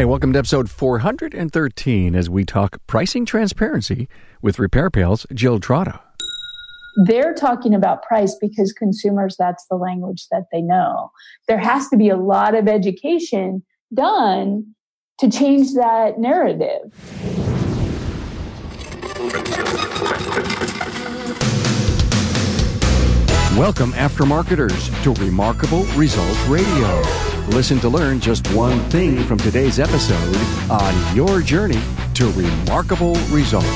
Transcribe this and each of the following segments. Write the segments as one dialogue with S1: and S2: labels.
S1: Hey, welcome to episode 413 as we talk pricing transparency with Repair Pals Jill Trotta.
S2: They're talking about price because consumers, that's the language that they know. There has to be a lot of education done to change that narrative.
S1: Welcome, aftermarketers, to Remarkable Results Radio. Listen to learn just one thing from today's episode on your journey to remarkable results.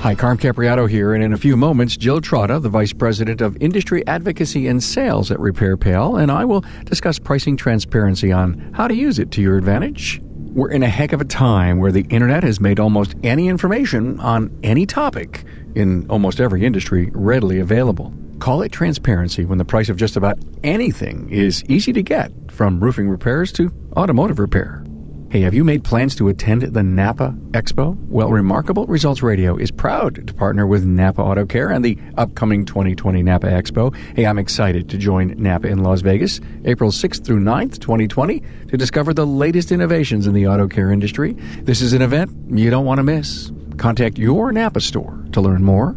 S1: Hi, Carm Capriotto here, and in a few moments, Jill Trotta, the Vice President of Industry Advocacy and Sales at Repair Pal, and I will discuss pricing transparency on how to use it to your advantage. We're in a heck of a time where the internet has made almost any information on any topic in almost every industry readily available. Call it transparency when the price of just about anything is easy to get, from roofing repairs to automotive repair. Hey, have you made plans to attend the Napa Expo? Well, Remarkable Results Radio is proud to partner with Napa Auto Care and the upcoming 2020 Napa Expo. Hey, I'm excited to join Napa in Las Vegas, April 6th through 9th, 2020, to discover the latest innovations in the auto care industry. This is an event you don't want to miss. Contact your Napa store to learn more.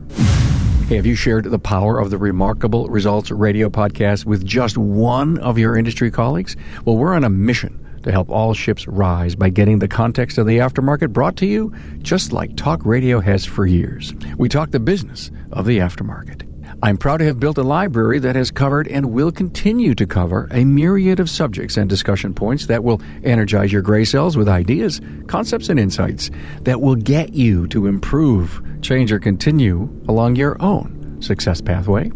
S1: Hey, have you shared the power of the Remarkable Results Radio podcast with just one of your industry colleagues? Well, we're on a mission to help all ships rise by getting the context of the aftermarket brought to you just like talk radio has for years. We talk the business of the aftermarket. I'm proud to have built a library that has covered and will continue to cover a myriad of subjects and discussion points that will energize your gray cells with ideas, concepts, and insights that will get you to improve, change, or continue along your own success pathway.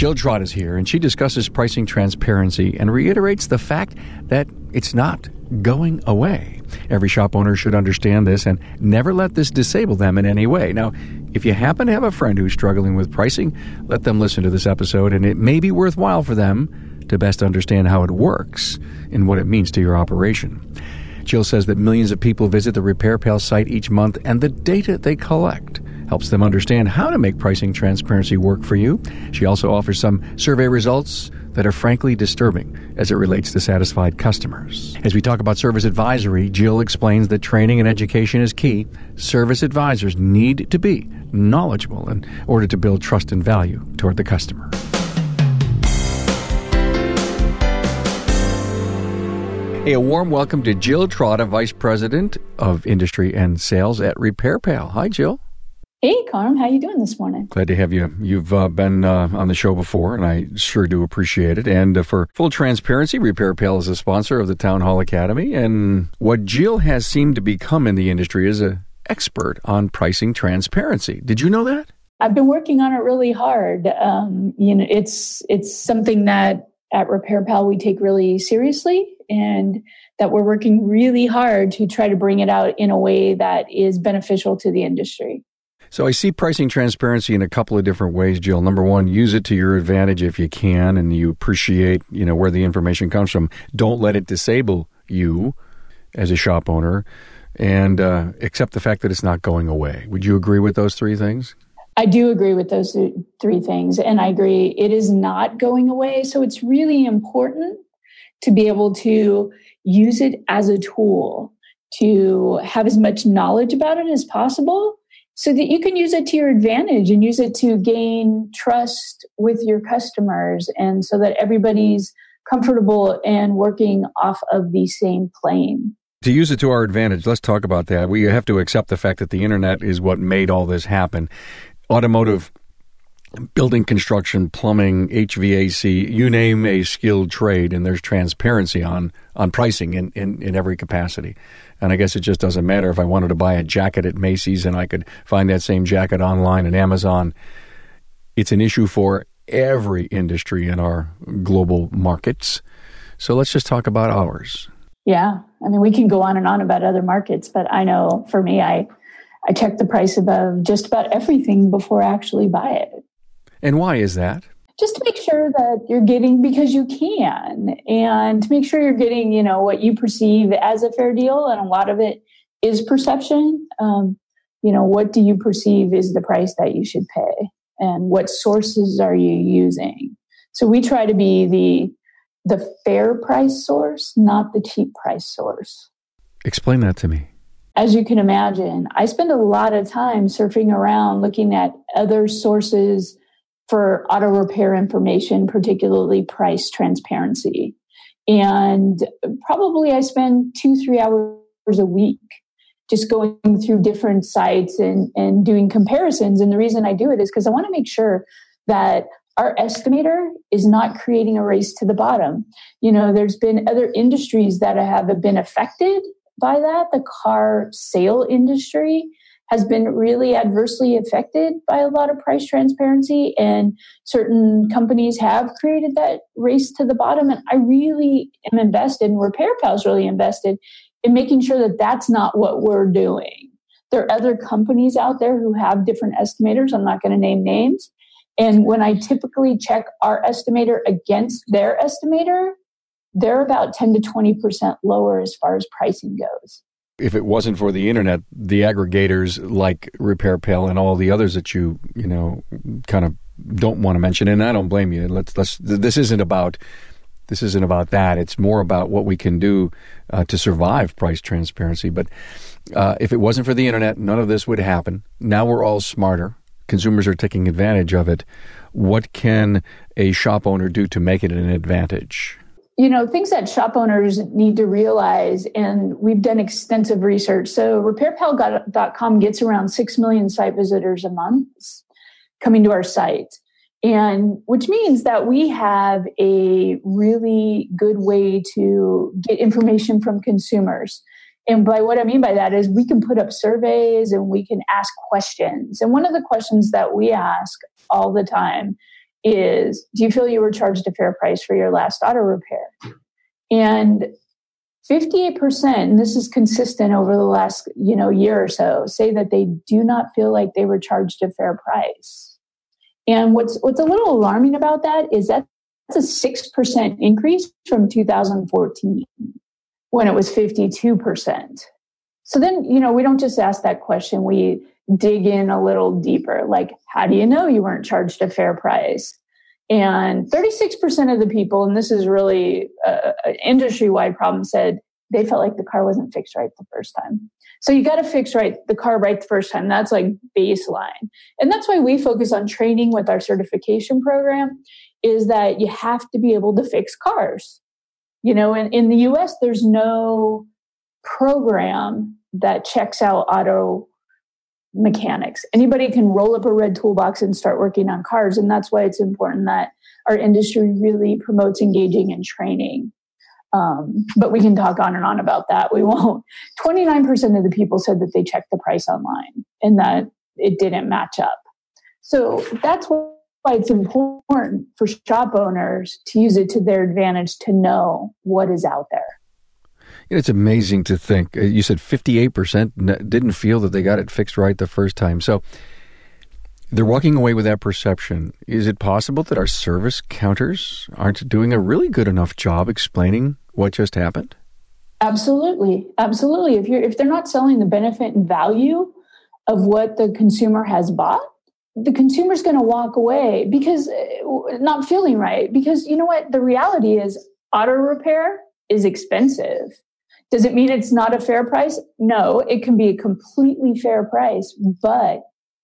S1: Jill Trotta is here, and she discusses pricing transparency and reiterates the fact that it's not going away. Every shop owner should understand this and never let this disable them in any way. Now, if you happen to have a friend who's struggling with pricing, let them listen to this episode, and it may be worthwhile for them to best understand how it works and what it means to your operation. Jill says that millions of people visit the Repair Pal site each month, and the data they collect helps them understand how to make pricing transparency work for you. She also offers some survey results that are frankly disturbing as it relates to satisfied customers. As we talk about service advisory, Jill explains that training and education is key. Service advisors need to be knowledgeable in order to build trust and value toward the customer. Hey, a warm welcome to Jill Trotta, Vice President of Industry and Sales at Repair Pal. Hi, Jill.
S2: Hey, Carm, how you doing this morning?
S1: Glad to have you. You've uh, been uh, on the show before, and I sure do appreciate it. And uh, for full transparency, Repair Pal is a sponsor of the Town Hall Academy, and what Jill has seemed to become in the industry is an expert on pricing transparency. Did you know that?
S2: I've been working on it really hard. Um, you know, it's it's something that at Repair Pal we take really seriously, and that we're working really hard to try to bring it out in a way that is beneficial to the industry.
S1: So I see pricing transparency in a couple of different ways, Jill. Number one, use it to your advantage if you can and you appreciate, you know, where the information comes from. Don't let it disable you as a shop owner and uh, accept the fact that it's not going away. Would you agree with those three things?
S2: I do agree with those three things. And I agree it is not going away. So it's really important to be able to use it as a tool to have as much knowledge about it as possible so that you can use it to your advantage and use it to gain trust with your customers and so that everybody's comfortable and working off of the same plane.
S1: To use it to our advantage, let's talk about that. We have to accept the fact that the internet is what made all this happen. Automotive building construction, plumbing, HVAC, you name a skilled trade, and there's transparency on on pricing in, in, in every capacity. And I guess it just doesn't matter if I wanted to buy a jacket at Macy's and I could find that same jacket online at Amazon. It's an issue for every industry in our global markets. So let's just talk about ours.
S2: Yeah. I mean, we can go on and on about other markets, but I know for me, I, I check the price above just about everything before I actually buy it.
S1: And why is that?
S2: Just to make sure that you're getting because you can and to make sure you're getting, you know, what you perceive as a fair deal. And a lot of it is perception. Um, you know, what do you perceive is the price that you should pay? And what sources are you using? So we try to be the the fair price source, not the cheap price source.
S1: Explain that to me.
S2: As you can imagine, I spend a lot of time surfing around looking at other sources for auto repair information, particularly price transparency. And probably I spend two, three hours a week just going through different sites and, and doing comparisons. And the reason I do it is because I want to make sure that our estimator is not creating a race to the bottom. You know, there's been other industries that have been affected by that. The car sale industry has been really adversely affected by a lot of price transparency, and certain companies have created that race to the bottom. And I really am invested, and Repair is really invested in making sure that that's not what we're doing. There are other companies out there who have different estimators. I'm not going to name names. And when I typically check our estimator against their estimator, they're about 10 to 20% lower as far as pricing goes.
S1: If it wasn't for the internet, the aggregators like Repair Pal and all the others that you, you know, kind of don't want to mention, and I don't blame you. Let's let's. This isn't about this isn't about that. It's more about what we can do uh, to survive price transparency. But uh, if it wasn't for the internet, none of this would happen. Now we're all smarter. Consumers are taking advantage of it. What can a shop owner do to make it an advantage?
S2: You know things that shop owners need to realize and we've done extensive research. So repairpal.com gets around 6 million site visitors a month coming to our site. And which means that we have a really good way to get information from consumers. And by what i mean by that is we can put up surveys and we can ask questions. And one of the questions that we ask all the time is do you feel you were charged a fair price for your last auto repair? And 58%, and this is consistent over the last, you know, year or so, say that they do not feel like they were charged a fair price. And what's what's a little alarming about that is that that's a 6% increase from 2014 when it was 52%. So then, you know, we don't just ask that question, we dig in a little deeper. Like, how do you know you weren't charged a fair price? And 36% of the people, and this is really an industry wide problem, said they felt like the car wasn't fixed right the first time. So you got to fix right the car right the first time. That's like baseline. And that's why we focus on training with our certification program is that you have to be able to fix cars. You know, in, in the US, there's no program that checks out auto mechanics. Anybody can roll up a red toolbox and start working on cars. And that's why it's important that our industry really promotes engaging in training. Um, but we can talk on and on about that. We won't. 29% of the people said that they checked the price online and that it didn't match up. So that's why it's important for shop owners to use it to their advantage to know what is out there.
S1: It's amazing to think. Uh, you said 58% didn't feel that they got it fixed right the first time. So they're walking away with that perception. Is it possible that our service counters aren't doing a really good enough job explaining what just happened?
S2: Absolutely. Absolutely. If you're if they're not selling the benefit and value of what the consumer has bought, the consumer's going to walk away because uh, not feeling right because you know what the reality is auto repair is expensive does it mean it's not a fair price? No, it can be a completely fair price, but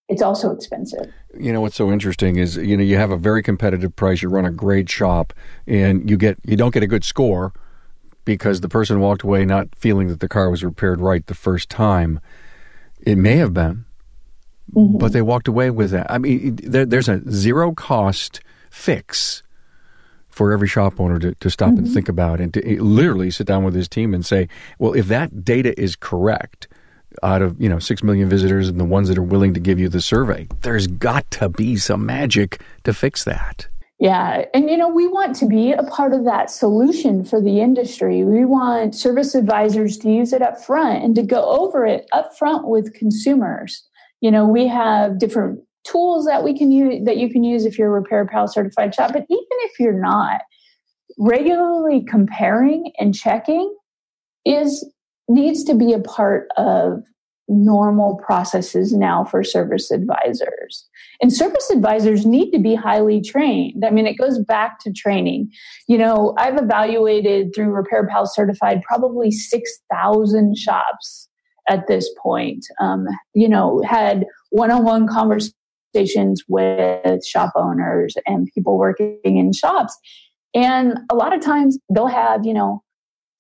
S2: it's also expensive.
S1: You know what's so interesting is you know you have a very competitive price, you run a great shop, and you get you don't get a good score because the person walked away not feeling that the car was repaired right the first time. It may have been, mm-hmm. but they walked away with that. I mean, there, there's a zero cost fix for every shop owner to, to stop mm-hmm. and think about and to literally sit down with his team and say, well, if that data is correct, out of you know six million visitors and the ones that are willing to give you the survey, there's got to be some magic to fix that.
S2: Yeah, and you know we want to be a part of that solution for the industry. We want service advisors to use it up front and to go over it up front with consumers. You know, we have different tools that we can use that you can use if you're a repair pal certified shop but even if you're not regularly comparing and checking is needs to be a part of normal processes now for service advisors. And service advisors need to be highly trained. I mean, it goes back to training. You know, I've evaluated through Repair Pal certified probably 6,000 shops at this point. Um, you know, had one on one conversations with shop owners and people working in shops. And a lot of times they'll have, you know,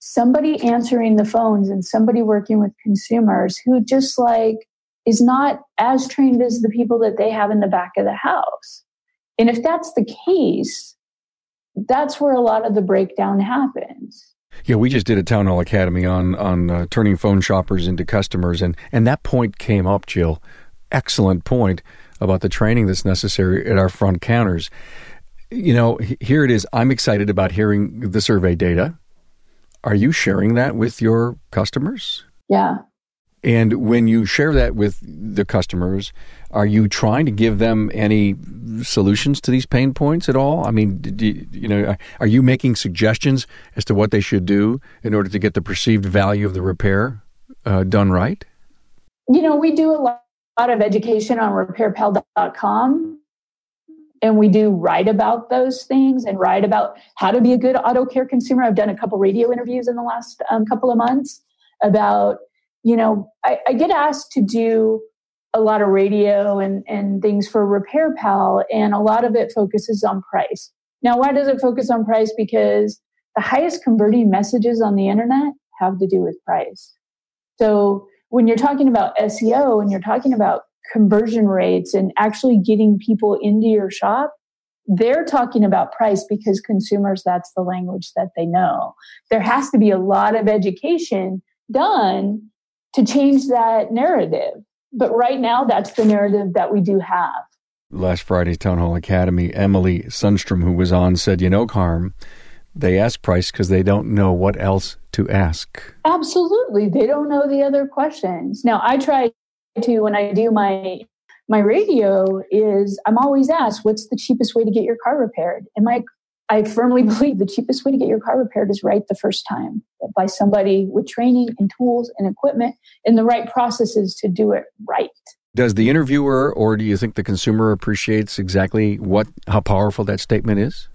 S2: somebody answering the phones and somebody working with consumers who just like is not as trained as the people that they have in the back of the house. And if that's the case, that's where a lot of the breakdown happens.
S1: Yeah, we just did a town hall academy on on uh, turning phone shoppers into customers, and and that point came up, Jill. Excellent point about the training that's necessary at our front counters. You know, here it is. I'm excited about hearing the survey data. Are you sharing that with your customers?
S2: Yeah.
S1: And when you share that with the customers, are you trying to give them any solutions to these pain points at all? I mean, you, you, know, are you making suggestions as to what they should do in order to get the perceived value of the repair uh, done right?
S2: You know, we do a lot of education on repairpal.com and we do write about those things and write about how to be a good auto care consumer. I've done a couple radio interviews in the last um, couple of months about, you know, I, I, get asked to do a lot of radio and, and things for Repair Pal, and a lot of it focuses on price. Now, why does it focus on price? Because the highest converting messages on the internet have to do with price. So when you're talking about SEO and you're talking about conversion rates and actually getting people into your shop, they're talking about price because consumers, that's the language that they know. There has to be a lot of education done to change that narrative. But right now, that's the narrative that we do have.
S1: Last Friday's Town Hall Academy, Emily Sundstrom, who was on, said, You know, Carm, they ask price because they don't know what else to ask.
S2: Absolutely. They don't know the other questions. Now, I try to when I do my my radio is I'm always asked, what's the cheapest way to get your car repaired? And my I firmly believe the cheapest way to get your car repaired is right the first time by somebody with training and tools and equipment and the right processes to do it right.
S1: Does the interviewer or do you think the consumer appreciates exactly what how powerful that statement is?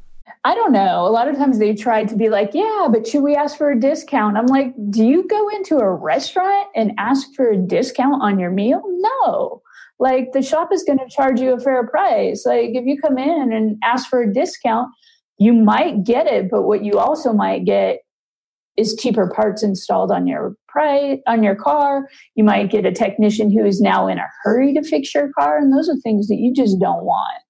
S2: I don't know. A lot of times they try to be like, yeah, but should we ask for a discount? I'm like, do you go into a restaurant and ask for a discount on your meal? No. Like the shop is going to charge you a fair price. Like if you come in and ask for a discount, you might get it, but what you also might get is cheaper parts installed on your price on your car. You might get a technician who is now in a hurry to fix your car, and those are things that you just don't want.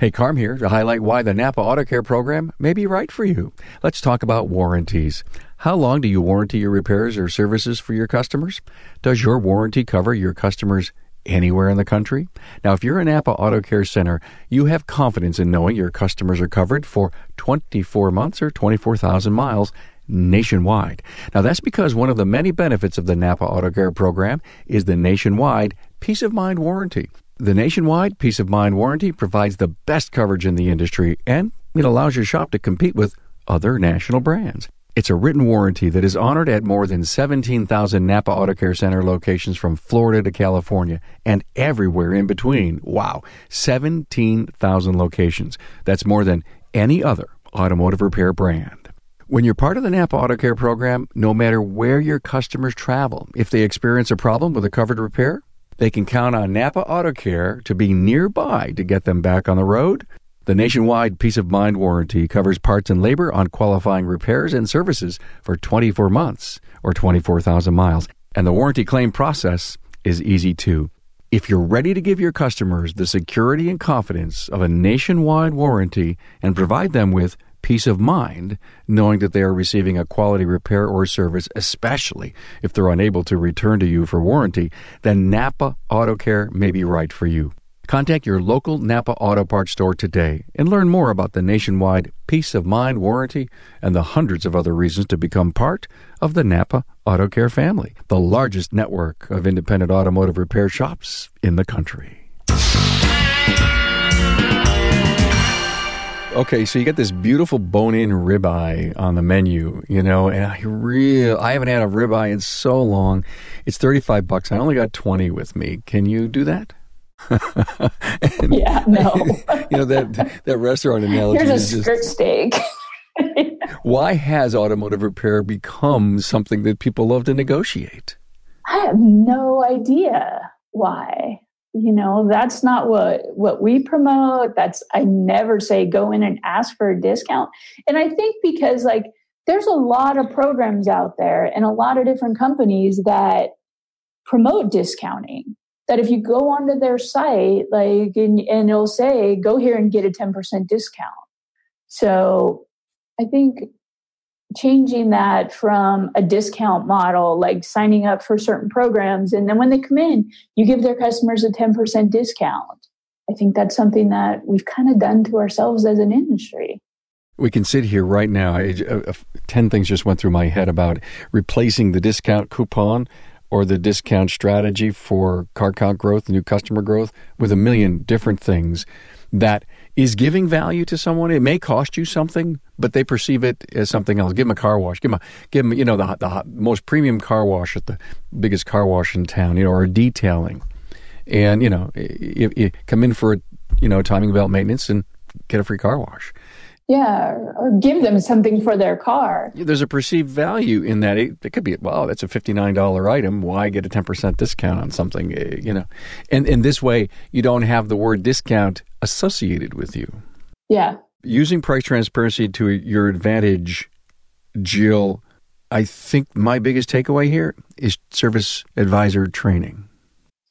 S1: Hey, Carm here to highlight why the Napa Auto Care program may be right for you. Let's talk about warranties. How long do you warranty your repairs or services for your customers? Does your warranty cover your customers anywhere in the country? Now, if you're a Napa Auto Care Center, you have confidence in knowing your customers are covered for 24 months or 24,000 miles nationwide. Now, that's because one of the many benefits of the Napa Auto Care program is the nationwide peace of mind warranty. The nationwide peace of mind warranty provides the best coverage in the industry and it allows your shop to compete with other national brands. It's a written warranty that is honored at more than 17,000 Napa Auto Care Center locations from Florida to California and everywhere in between. Wow, 17,000 locations. That's more than any other automotive repair brand. When you're part of the Napa Auto Care program, no matter where your customers travel, if they experience a problem with a covered repair, they can count on Napa Auto Care to be nearby to get them back on the road. The nationwide peace of mind warranty covers parts and labor on qualifying repairs and services for 24 months or 24,000 miles. And the warranty claim process is easy too. If you're ready to give your customers the security and confidence of a nationwide warranty and provide them with peace of mind knowing that they are receiving a quality repair or service, especially if they're unable to return to you for warranty, then Napa Auto Care may be right for you. Contact your local Napa Auto Parts store today and learn more about the nationwide peace of mind warranty and the hundreds of other reasons to become part of the Napa Auto Care family, the largest network of independent automotive repair shops in the country. Okay, so you got this beautiful bone-in ribeye on the menu, you know, and I real I haven't had a ribeye in so long. It's 35 bucks. I only got 20 with me. Can you do that?
S2: and, yeah, no.
S1: you know that that restaurant analogy.
S2: Here's a skirt just, steak.
S1: why has automotive repair become something that people love to negotiate?
S2: I have no idea why you know that's not what what we promote. That's i never say go in and ask for a discount. And i think because like there's a lot of programs out there and a lot of different companies that promote discounting that if you go onto their site like and, and it'll say go here and get a 10% discount. So i think changing that from a discount model, like signing up for certain programs. And then when they come in, you give their customers a 10% discount. I think that's something that we've kind of done to ourselves as an industry.
S1: We can sit here right now. I, uh, 10 things just went through my head about replacing the discount coupon or the discount strategy for car count growth, new customer growth, with a million different things that is giving value to someone. It may cost you something, but they perceive it as something else. Give them a car wash. Give them, a, give them you know, the, the most premium car wash at the biggest car wash in town, you know, or detailing. And, you know, you, you come in for, a, you know, timing belt maintenance and get a free car wash.
S2: Yeah, or give them something for their car.
S1: There's a perceived value in that. It, it could be, wow, that's a $59 item. Why get a 10% discount on something, eh, you know? And in this way, you don't have the word discount associated with you.
S2: Yeah.
S1: Using price transparency to your advantage, Jill, I think my biggest takeaway here is service advisor training.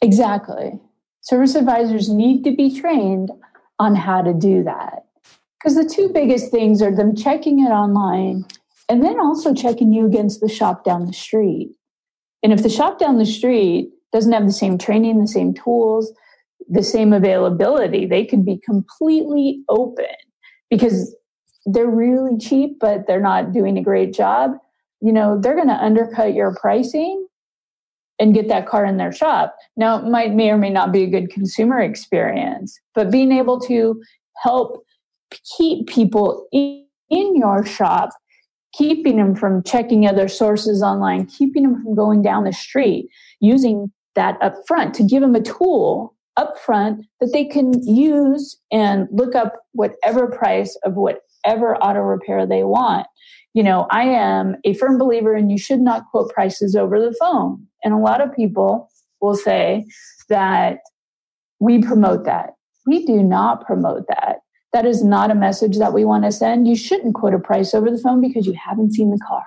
S2: Exactly. Service advisors need to be trained on how to do that because the two biggest things are them checking it online and then also checking you against the shop down the street. And if the shop down the street doesn't have the same training, the same tools, the same availability, they could be completely open because they're really cheap, but they're not doing a great job. You know, they're going to undercut your pricing and get that car in their shop. Now, it might may or may not be a good consumer experience, but being able to help keep people in, in your shop, keeping them from checking other sources online, keeping them from going down the street, using that up front to give them a tool up front that they can use and look up whatever price of whatever auto repair they want. You know, I am a firm believer and you should not quote prices over the phone. And a lot of people will say that we promote that. We do not promote that. That is not a message that we want to send. You shouldn't quote a price over the phone because you haven't seen the car.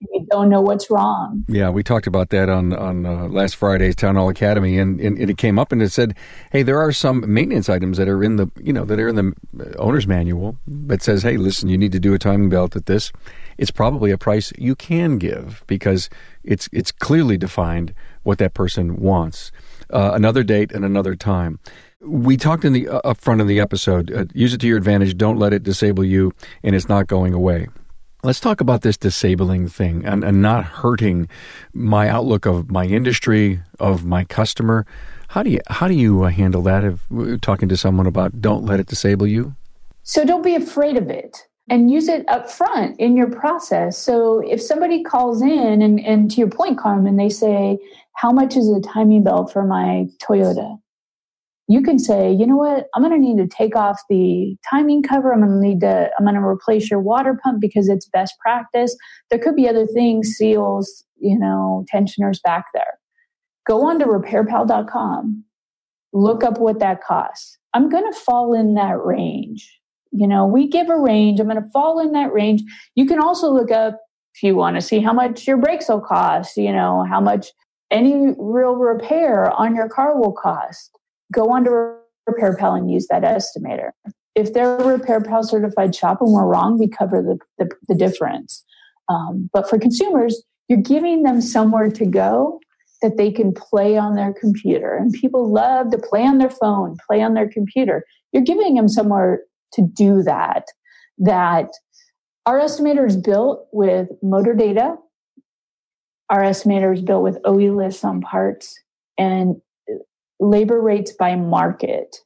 S2: You don't know what's wrong.
S1: Yeah, we talked about that on on uh, last Friday's Town Hall Academy, and, and, it came up and it said, "Hey, there are some maintenance items that are in the you know that are in the owner's manual that says, hey, listen, you need to do a timing belt at this. It's probably a price you can give because it's it's clearly defined what that person wants. Uh, another date and another time." We talked in the uh, up front of the episode. Uh, use it to your advantage. Don't let it disable you, and it's not going away. Let's talk about this disabling thing and, and not hurting my outlook of my industry, of my customer. How do you how do you uh, handle that? If uh, talking to someone about don't let it disable you.
S2: So don't be afraid of it and use it up front in your process. So if somebody calls in and, and to your point, Carmen, they say, How much is a timing belt for my Toyota? You can say, you know what, I'm going to need to take off the timing cover. I'm going to need to, I'm going to replace your water pump because it's best practice. There could be other things, seals, you know, tensioners back there. Go on to repairpal.com, look up what that costs. I'm going to fall in that range. You know, we give a range. I'm going to fall in that range. You can also look up if you want to see how much your brakes will cost, you know, how much any real repair on your car will cost go on to Repair Pal and use that estimator. If they're a Repair Pal certified shop and we're wrong, we cover the, the, the difference. Um, but for consumers, you're giving them somewhere to go that they can play on their computer. And people love to play on their phone, play on their computer. You're giving them somewhere to do that. That our estimator is built with motor data. Our estimator is built with OE lists on parts. And labor rates by market.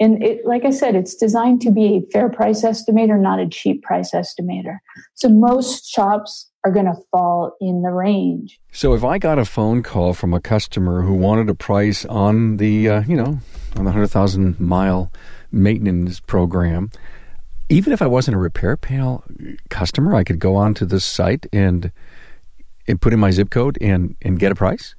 S2: And it, like I said, it's designed to be a fair price estimator, not a cheap price estimator. So most shops are going to fall in the range.
S1: So if I got a phone call from a customer who wanted a price on the, uh, you know, on the 100,000 mile maintenance program, even if I wasn't a Repair Pal customer, I could go onto this site and and put in my zip code and and get a price.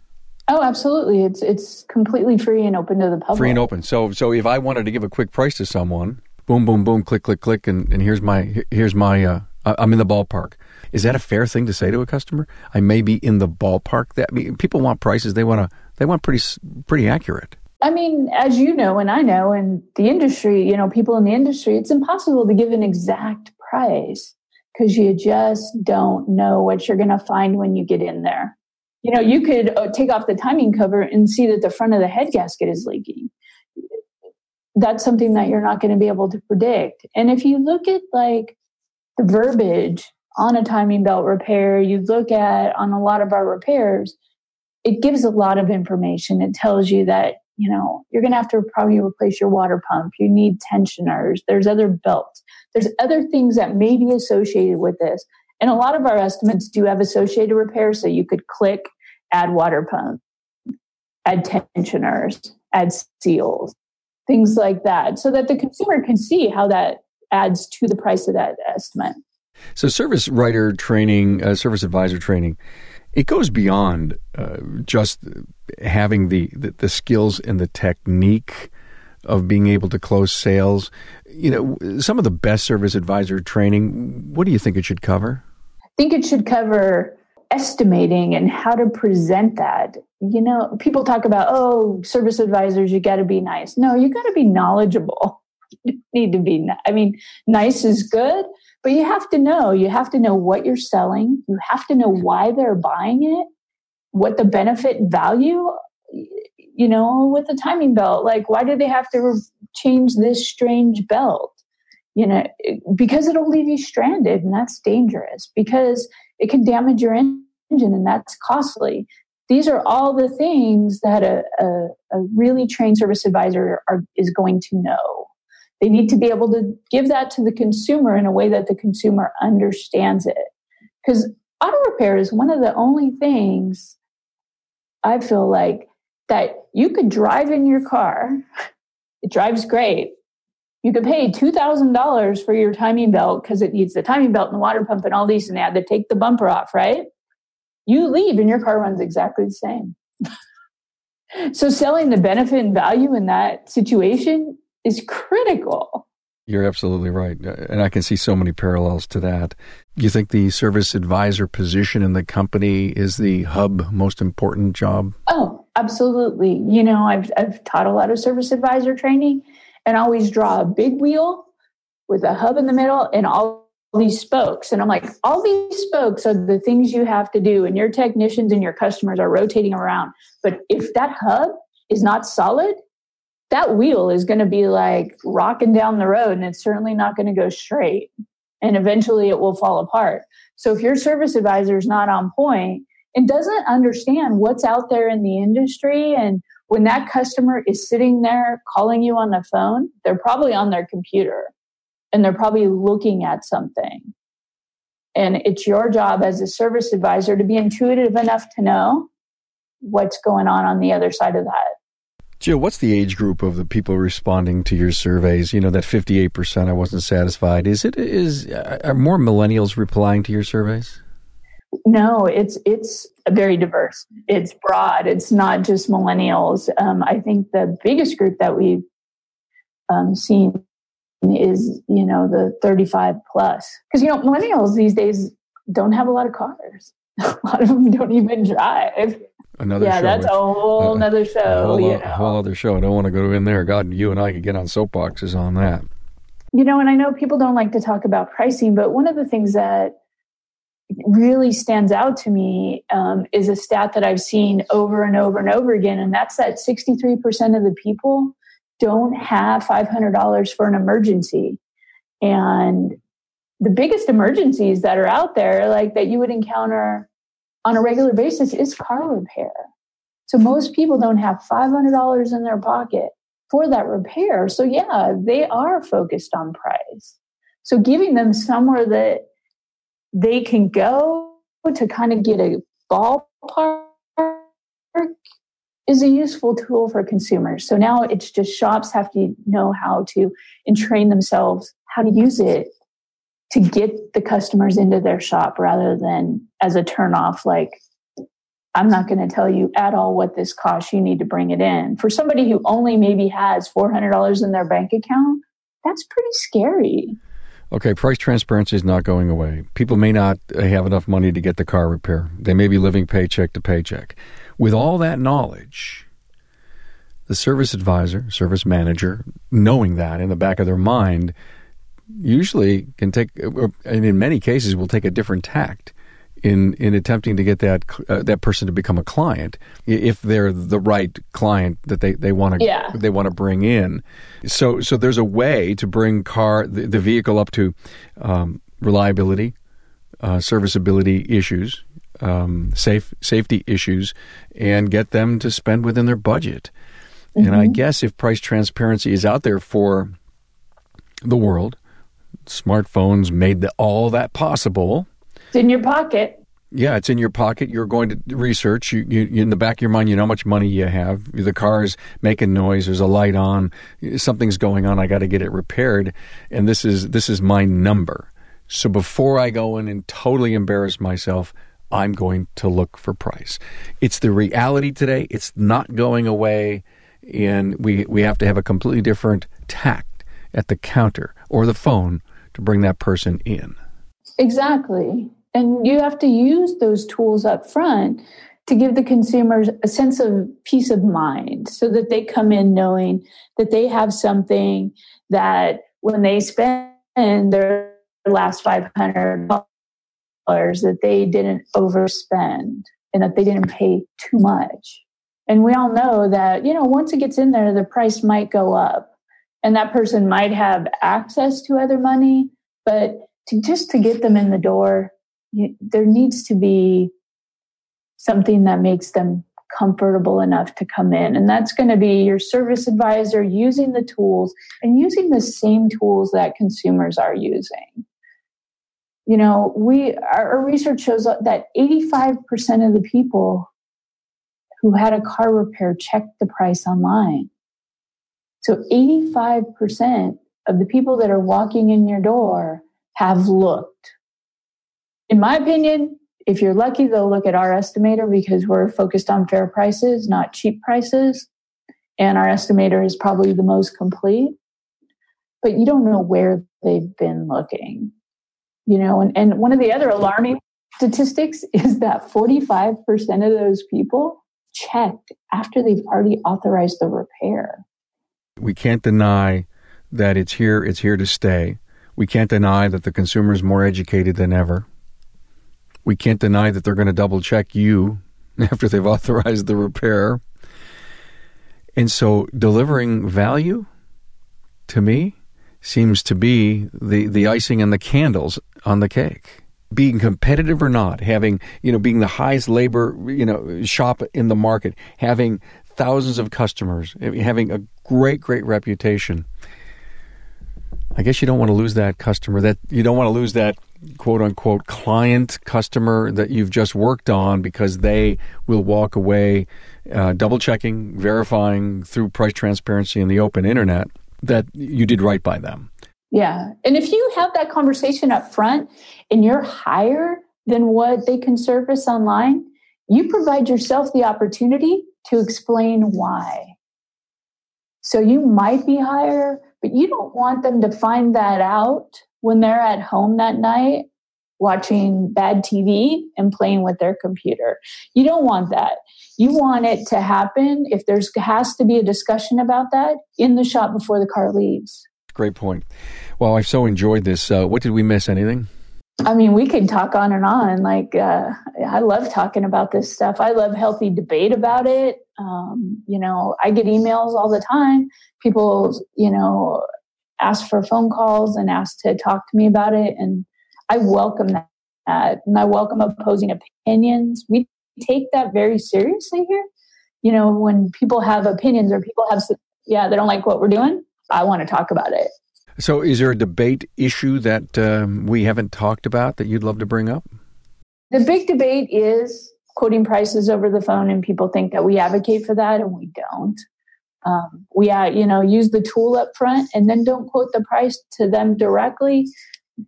S2: Oh, absolutely! It's it's completely free and open to the public.
S1: Free and open. So so if I wanted to give a quick price to someone, boom, boom, boom, click, click, click, and, and here's my here's my uh, I'm in the ballpark. Is that a fair thing to say to a customer? I may be in the ballpark. That I mean, people want prices. They want to. They want pretty pretty accurate.
S2: I mean, as you know, and I know, in the industry, you know, people in the industry, it's impossible to give an exact price because you just don't know what you're going to find when you get in there. You know, you could uh, take off the timing cover and see that the front of the head gasket is leaking. That's something that you're not going to be able to predict. And if you look at like the verbiage on a timing belt repair, you look at on a lot of our repairs, it gives a lot of information. It tells you that you know, you're going to have to probably replace your water pump. You need tensioners. There's other belts. There's other things that may be associated with this. And a lot of our estimates do have associated repairs. So you could click, add water pump, add tensioners, add seals, things like that, so that the consumer can see how that adds to the price of that estimate.
S1: So, service writer training, uh, service advisor training, it goes beyond uh, just having the, the, the skills and the technique of being able to close sales. You know, some of the best service advisor training. What do you think it should cover?
S2: Think it should cover estimating and how to present that. You know, people talk about, oh, service advisors, you got to be nice. No, you got to be knowledgeable. You need to be, I mean, nice is good, but you have to know, you have to know what you're selling. You have to know why they're buying it, what the benefit value, you know, with the timing belt. Like, why do they have to change this strange belt? You know, because it'll leave you stranded and that's dangerous because it can damage your engine and that's costly. These are all the things that a, a, a really trained service advisor are, is going to know they need to be able to give that to the consumer in a way that the consumer understands it. Because auto repair is one of the only things I feel like that you could drive in your car. It drives great. You could pay $2,000 for your timing belt because it needs the timing belt and the water pump and all these, and they had to take the bumper off, right? You leave and your car runs exactly the same. so selling the benefit and value in that situation is critical.
S1: You're absolutely right. Uh, and I can see so many parallels to that. Do you think the service advisor position in the company is the hub most important job?
S2: Oh, absolutely. You know, I've, I've taught a lot of service advisor training and always draw a big wheel with a hub in the middle and all these spokes. And I'm like, all these spokes are the things you have to do, and your technicians and your customers are rotating around. But if that hub is not solid, that wheel is going to be like rocking down the road and it's certainly not going to go straight. And eventually it will fall apart. So if your service advisor is not on point and doesn't understand what's out there in the industry and when that customer is sitting there calling you on the phone, they're probably on their computer and they're probably looking at something. And it's your job as a service advisor to be intuitive enough to know what's going on on the other side of that.
S1: Jill, what's the age group of the people responding to your surveys? You know that fifty-eight percent I wasn't satisfied. Is it is uh, are more millennials replying to your surveys?
S2: No, it's it's very diverse. It's broad. It's not just millennials. Um, I think the biggest group that we've um, seen is you know the thirty-five plus because you know millennials these days don't have a lot of cars. a lot of them don't even drive
S1: another
S2: yeah,
S1: show.
S2: that's a whole uh, other show. A
S1: whole,
S2: you
S1: know. a whole other show. I don't want to go in there. God, you and I could get on soapboxes on that.
S2: You know, and I know people don't like to talk about pricing, but one of the things that really stands out to me um, is a stat that I've seen over and over and over again, and that's that 63% of the people don't have $500 for an emergency. And the biggest emergencies that are out there, like that you would encounter on a regular basis is car repair. So most people don't have $500 in their pocket for that repair. So yeah, they are focused on price. So giving them somewhere that they can go to kind of get a ballpark is a useful tool for consumers. So now it's just shops have to know how to and train themselves how to use it to get the customers into their shop rather than as a turnoff like I'm not going to tell you at all what this costs. You need to bring it in. For somebody who only maybe has $400 in their bank account, that's pretty scary.
S1: Okay, price transparency is not going away. People may not uh, have enough money to get the car repair. They may be living paycheck to paycheck. With all that knowledge, the service advisor, service manager, knowing that in the back of their mind, usually can take, uh, uh, and in many cases, will take a different tact in in attempting to get that uh, that person to become a client if they're the right client that they they want to
S2: yeah.
S1: they want to bring in so so there's a way to bring car the, the vehicle up to um, reliability uh, serviceability issues um, safe safety issues and get them to spend within their budget mm-hmm. and I mm-hmm. guess if price transparency is out there for the world smartphones made the, all that possible
S2: it's in your pocket.
S1: Yeah, it's in your pocket. You're going to research. You, you, in the back of your mind, you know how much money you have. The car is making noise. There's a light on. Something's going on. I got to get it repaired. And this is this is my number. So before I go in and totally embarrass myself, I'm going to look for price. It's the reality today. It's not going away, and we we have to have a completely different tact at the counter or the phone to bring that person in.
S2: Exactly and you have to use those tools up front to give the consumers a sense of peace of mind so that they come in knowing that they have something that when they spend their last $500 that they didn't overspend and that they didn't pay too much. And we all know that you know once it gets in there the price might go up and that person might have access to other money but to just to get them in the door there needs to be something that makes them comfortable enough to come in. And that's going to be your service advisor using the tools and using the same tools that consumers are using. You know, we our research shows that 85% of the people who had a car repair checked the price online. So 85% of the people that are walking in your door have looked in my opinion, if you're lucky, they'll look at our estimator because we're focused on fair prices, not cheap prices. And our estimator is probably the most complete. But you don't know where they've been looking. You know, and, and one of the other alarming statistics is that 45% of those people checked after they've already authorized the repair.
S1: We can't deny that it's here, it's here to stay. We can't deny that the consumer is more educated than ever we can't deny that they're going to double check you after they've authorized the repair. And so delivering value to me seems to be the, the icing and the candles on the cake. Being competitive or not, having, you know, being the highest labor, you know, shop in the market, having thousands of customers, eh, having a great, great reputation. I guess you don't want to lose that customer that you don't want to lose that quote unquote client customer that you've just worked on because they will walk away uh, double checking, verifying through price transparency and the open internet that you did right by them.
S2: Yeah. And if you have that conversation up front and you're higher than what they can service online, you provide yourself the opportunity to explain why. So you might be higher, but you don't want them to find that out when they're at home that night watching bad TV and playing with their computer. You don't want that. You want it to happen if there's has to be a discussion about that in the shop before the car leaves.
S1: Great point. Well, I've so enjoyed this. Uh, what did we miss? Anything?
S2: I mean, we can talk on and on. Like, uh, I love talking about this stuff. I love healthy debate about it. Um, you know, I get emails all the time. People, you know, ask for phone calls and ask to talk to me about it. And I welcome that. And I welcome opposing opinions. We take that very seriously here. You know, when people have opinions or people have yeah, they don't like what we're doing. I want to talk about it.
S1: So, is there a debate issue that um, we haven't talked about that you'd love to bring up?
S2: The big debate is quoting prices over the phone, and people think that we advocate for that, and we don't. Um, we, uh, you know, use the tool up front, and then don't quote the price to them directly.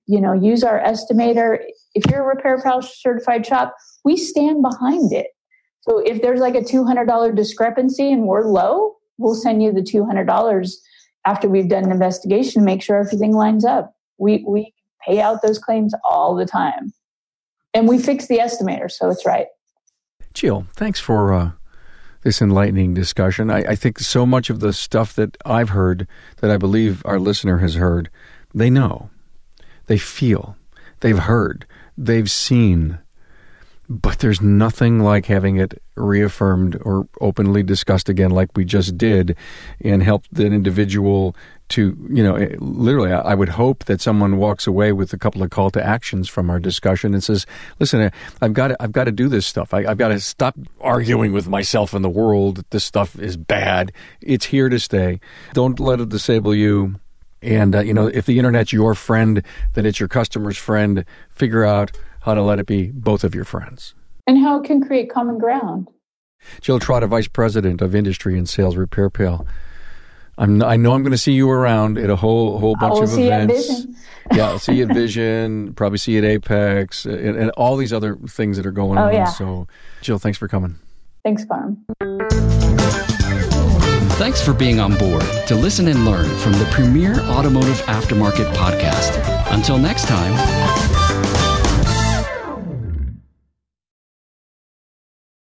S2: You know, use our estimator. If you're a Repair Pal certified shop, we stand behind it. So if there's like a $200 discrepancy and we're low, we'll send you the $200 after we've done an investigation to make sure everything lines up. We, we pay out those claims all the time. And we fix the estimator, so it's right.
S1: Jill, thanks for uh, this enlightening discussion. I, I think so much of the stuff that I've heard, that I believe our listener has heard, they know, they feel, they've heard, they've seen but there's nothing like having it reaffirmed or openly discussed again, like we just did, and help the individual to, you know, literally, I would hope that someone walks away with a couple of call to actions from our discussion and says, listen, I've got to, I've got to do this stuff. I, have got to stop arguing with myself and the world. This stuff is bad. It's here to stay. Don't let it disable you. And, uh, you know, if the internet's your friend, then it's your customer's friend. Figure out how to let it be both of your friends.
S2: And how it can create common ground.
S1: Jill Trotta, Vice President of Industry and Sales Repair Pal. I'm, I know I'm going to see you around at a whole whole bunch of events. yeah, I'll see you at Vision, probably see you at AAPEX, and, and, all these other things that are going oh, on. Yeah. So, Jill, thanks for coming.
S2: Thanks, Carm.
S3: Thanks for being on board to listen and learn from the premier automotive aftermarket podcast. Until next time.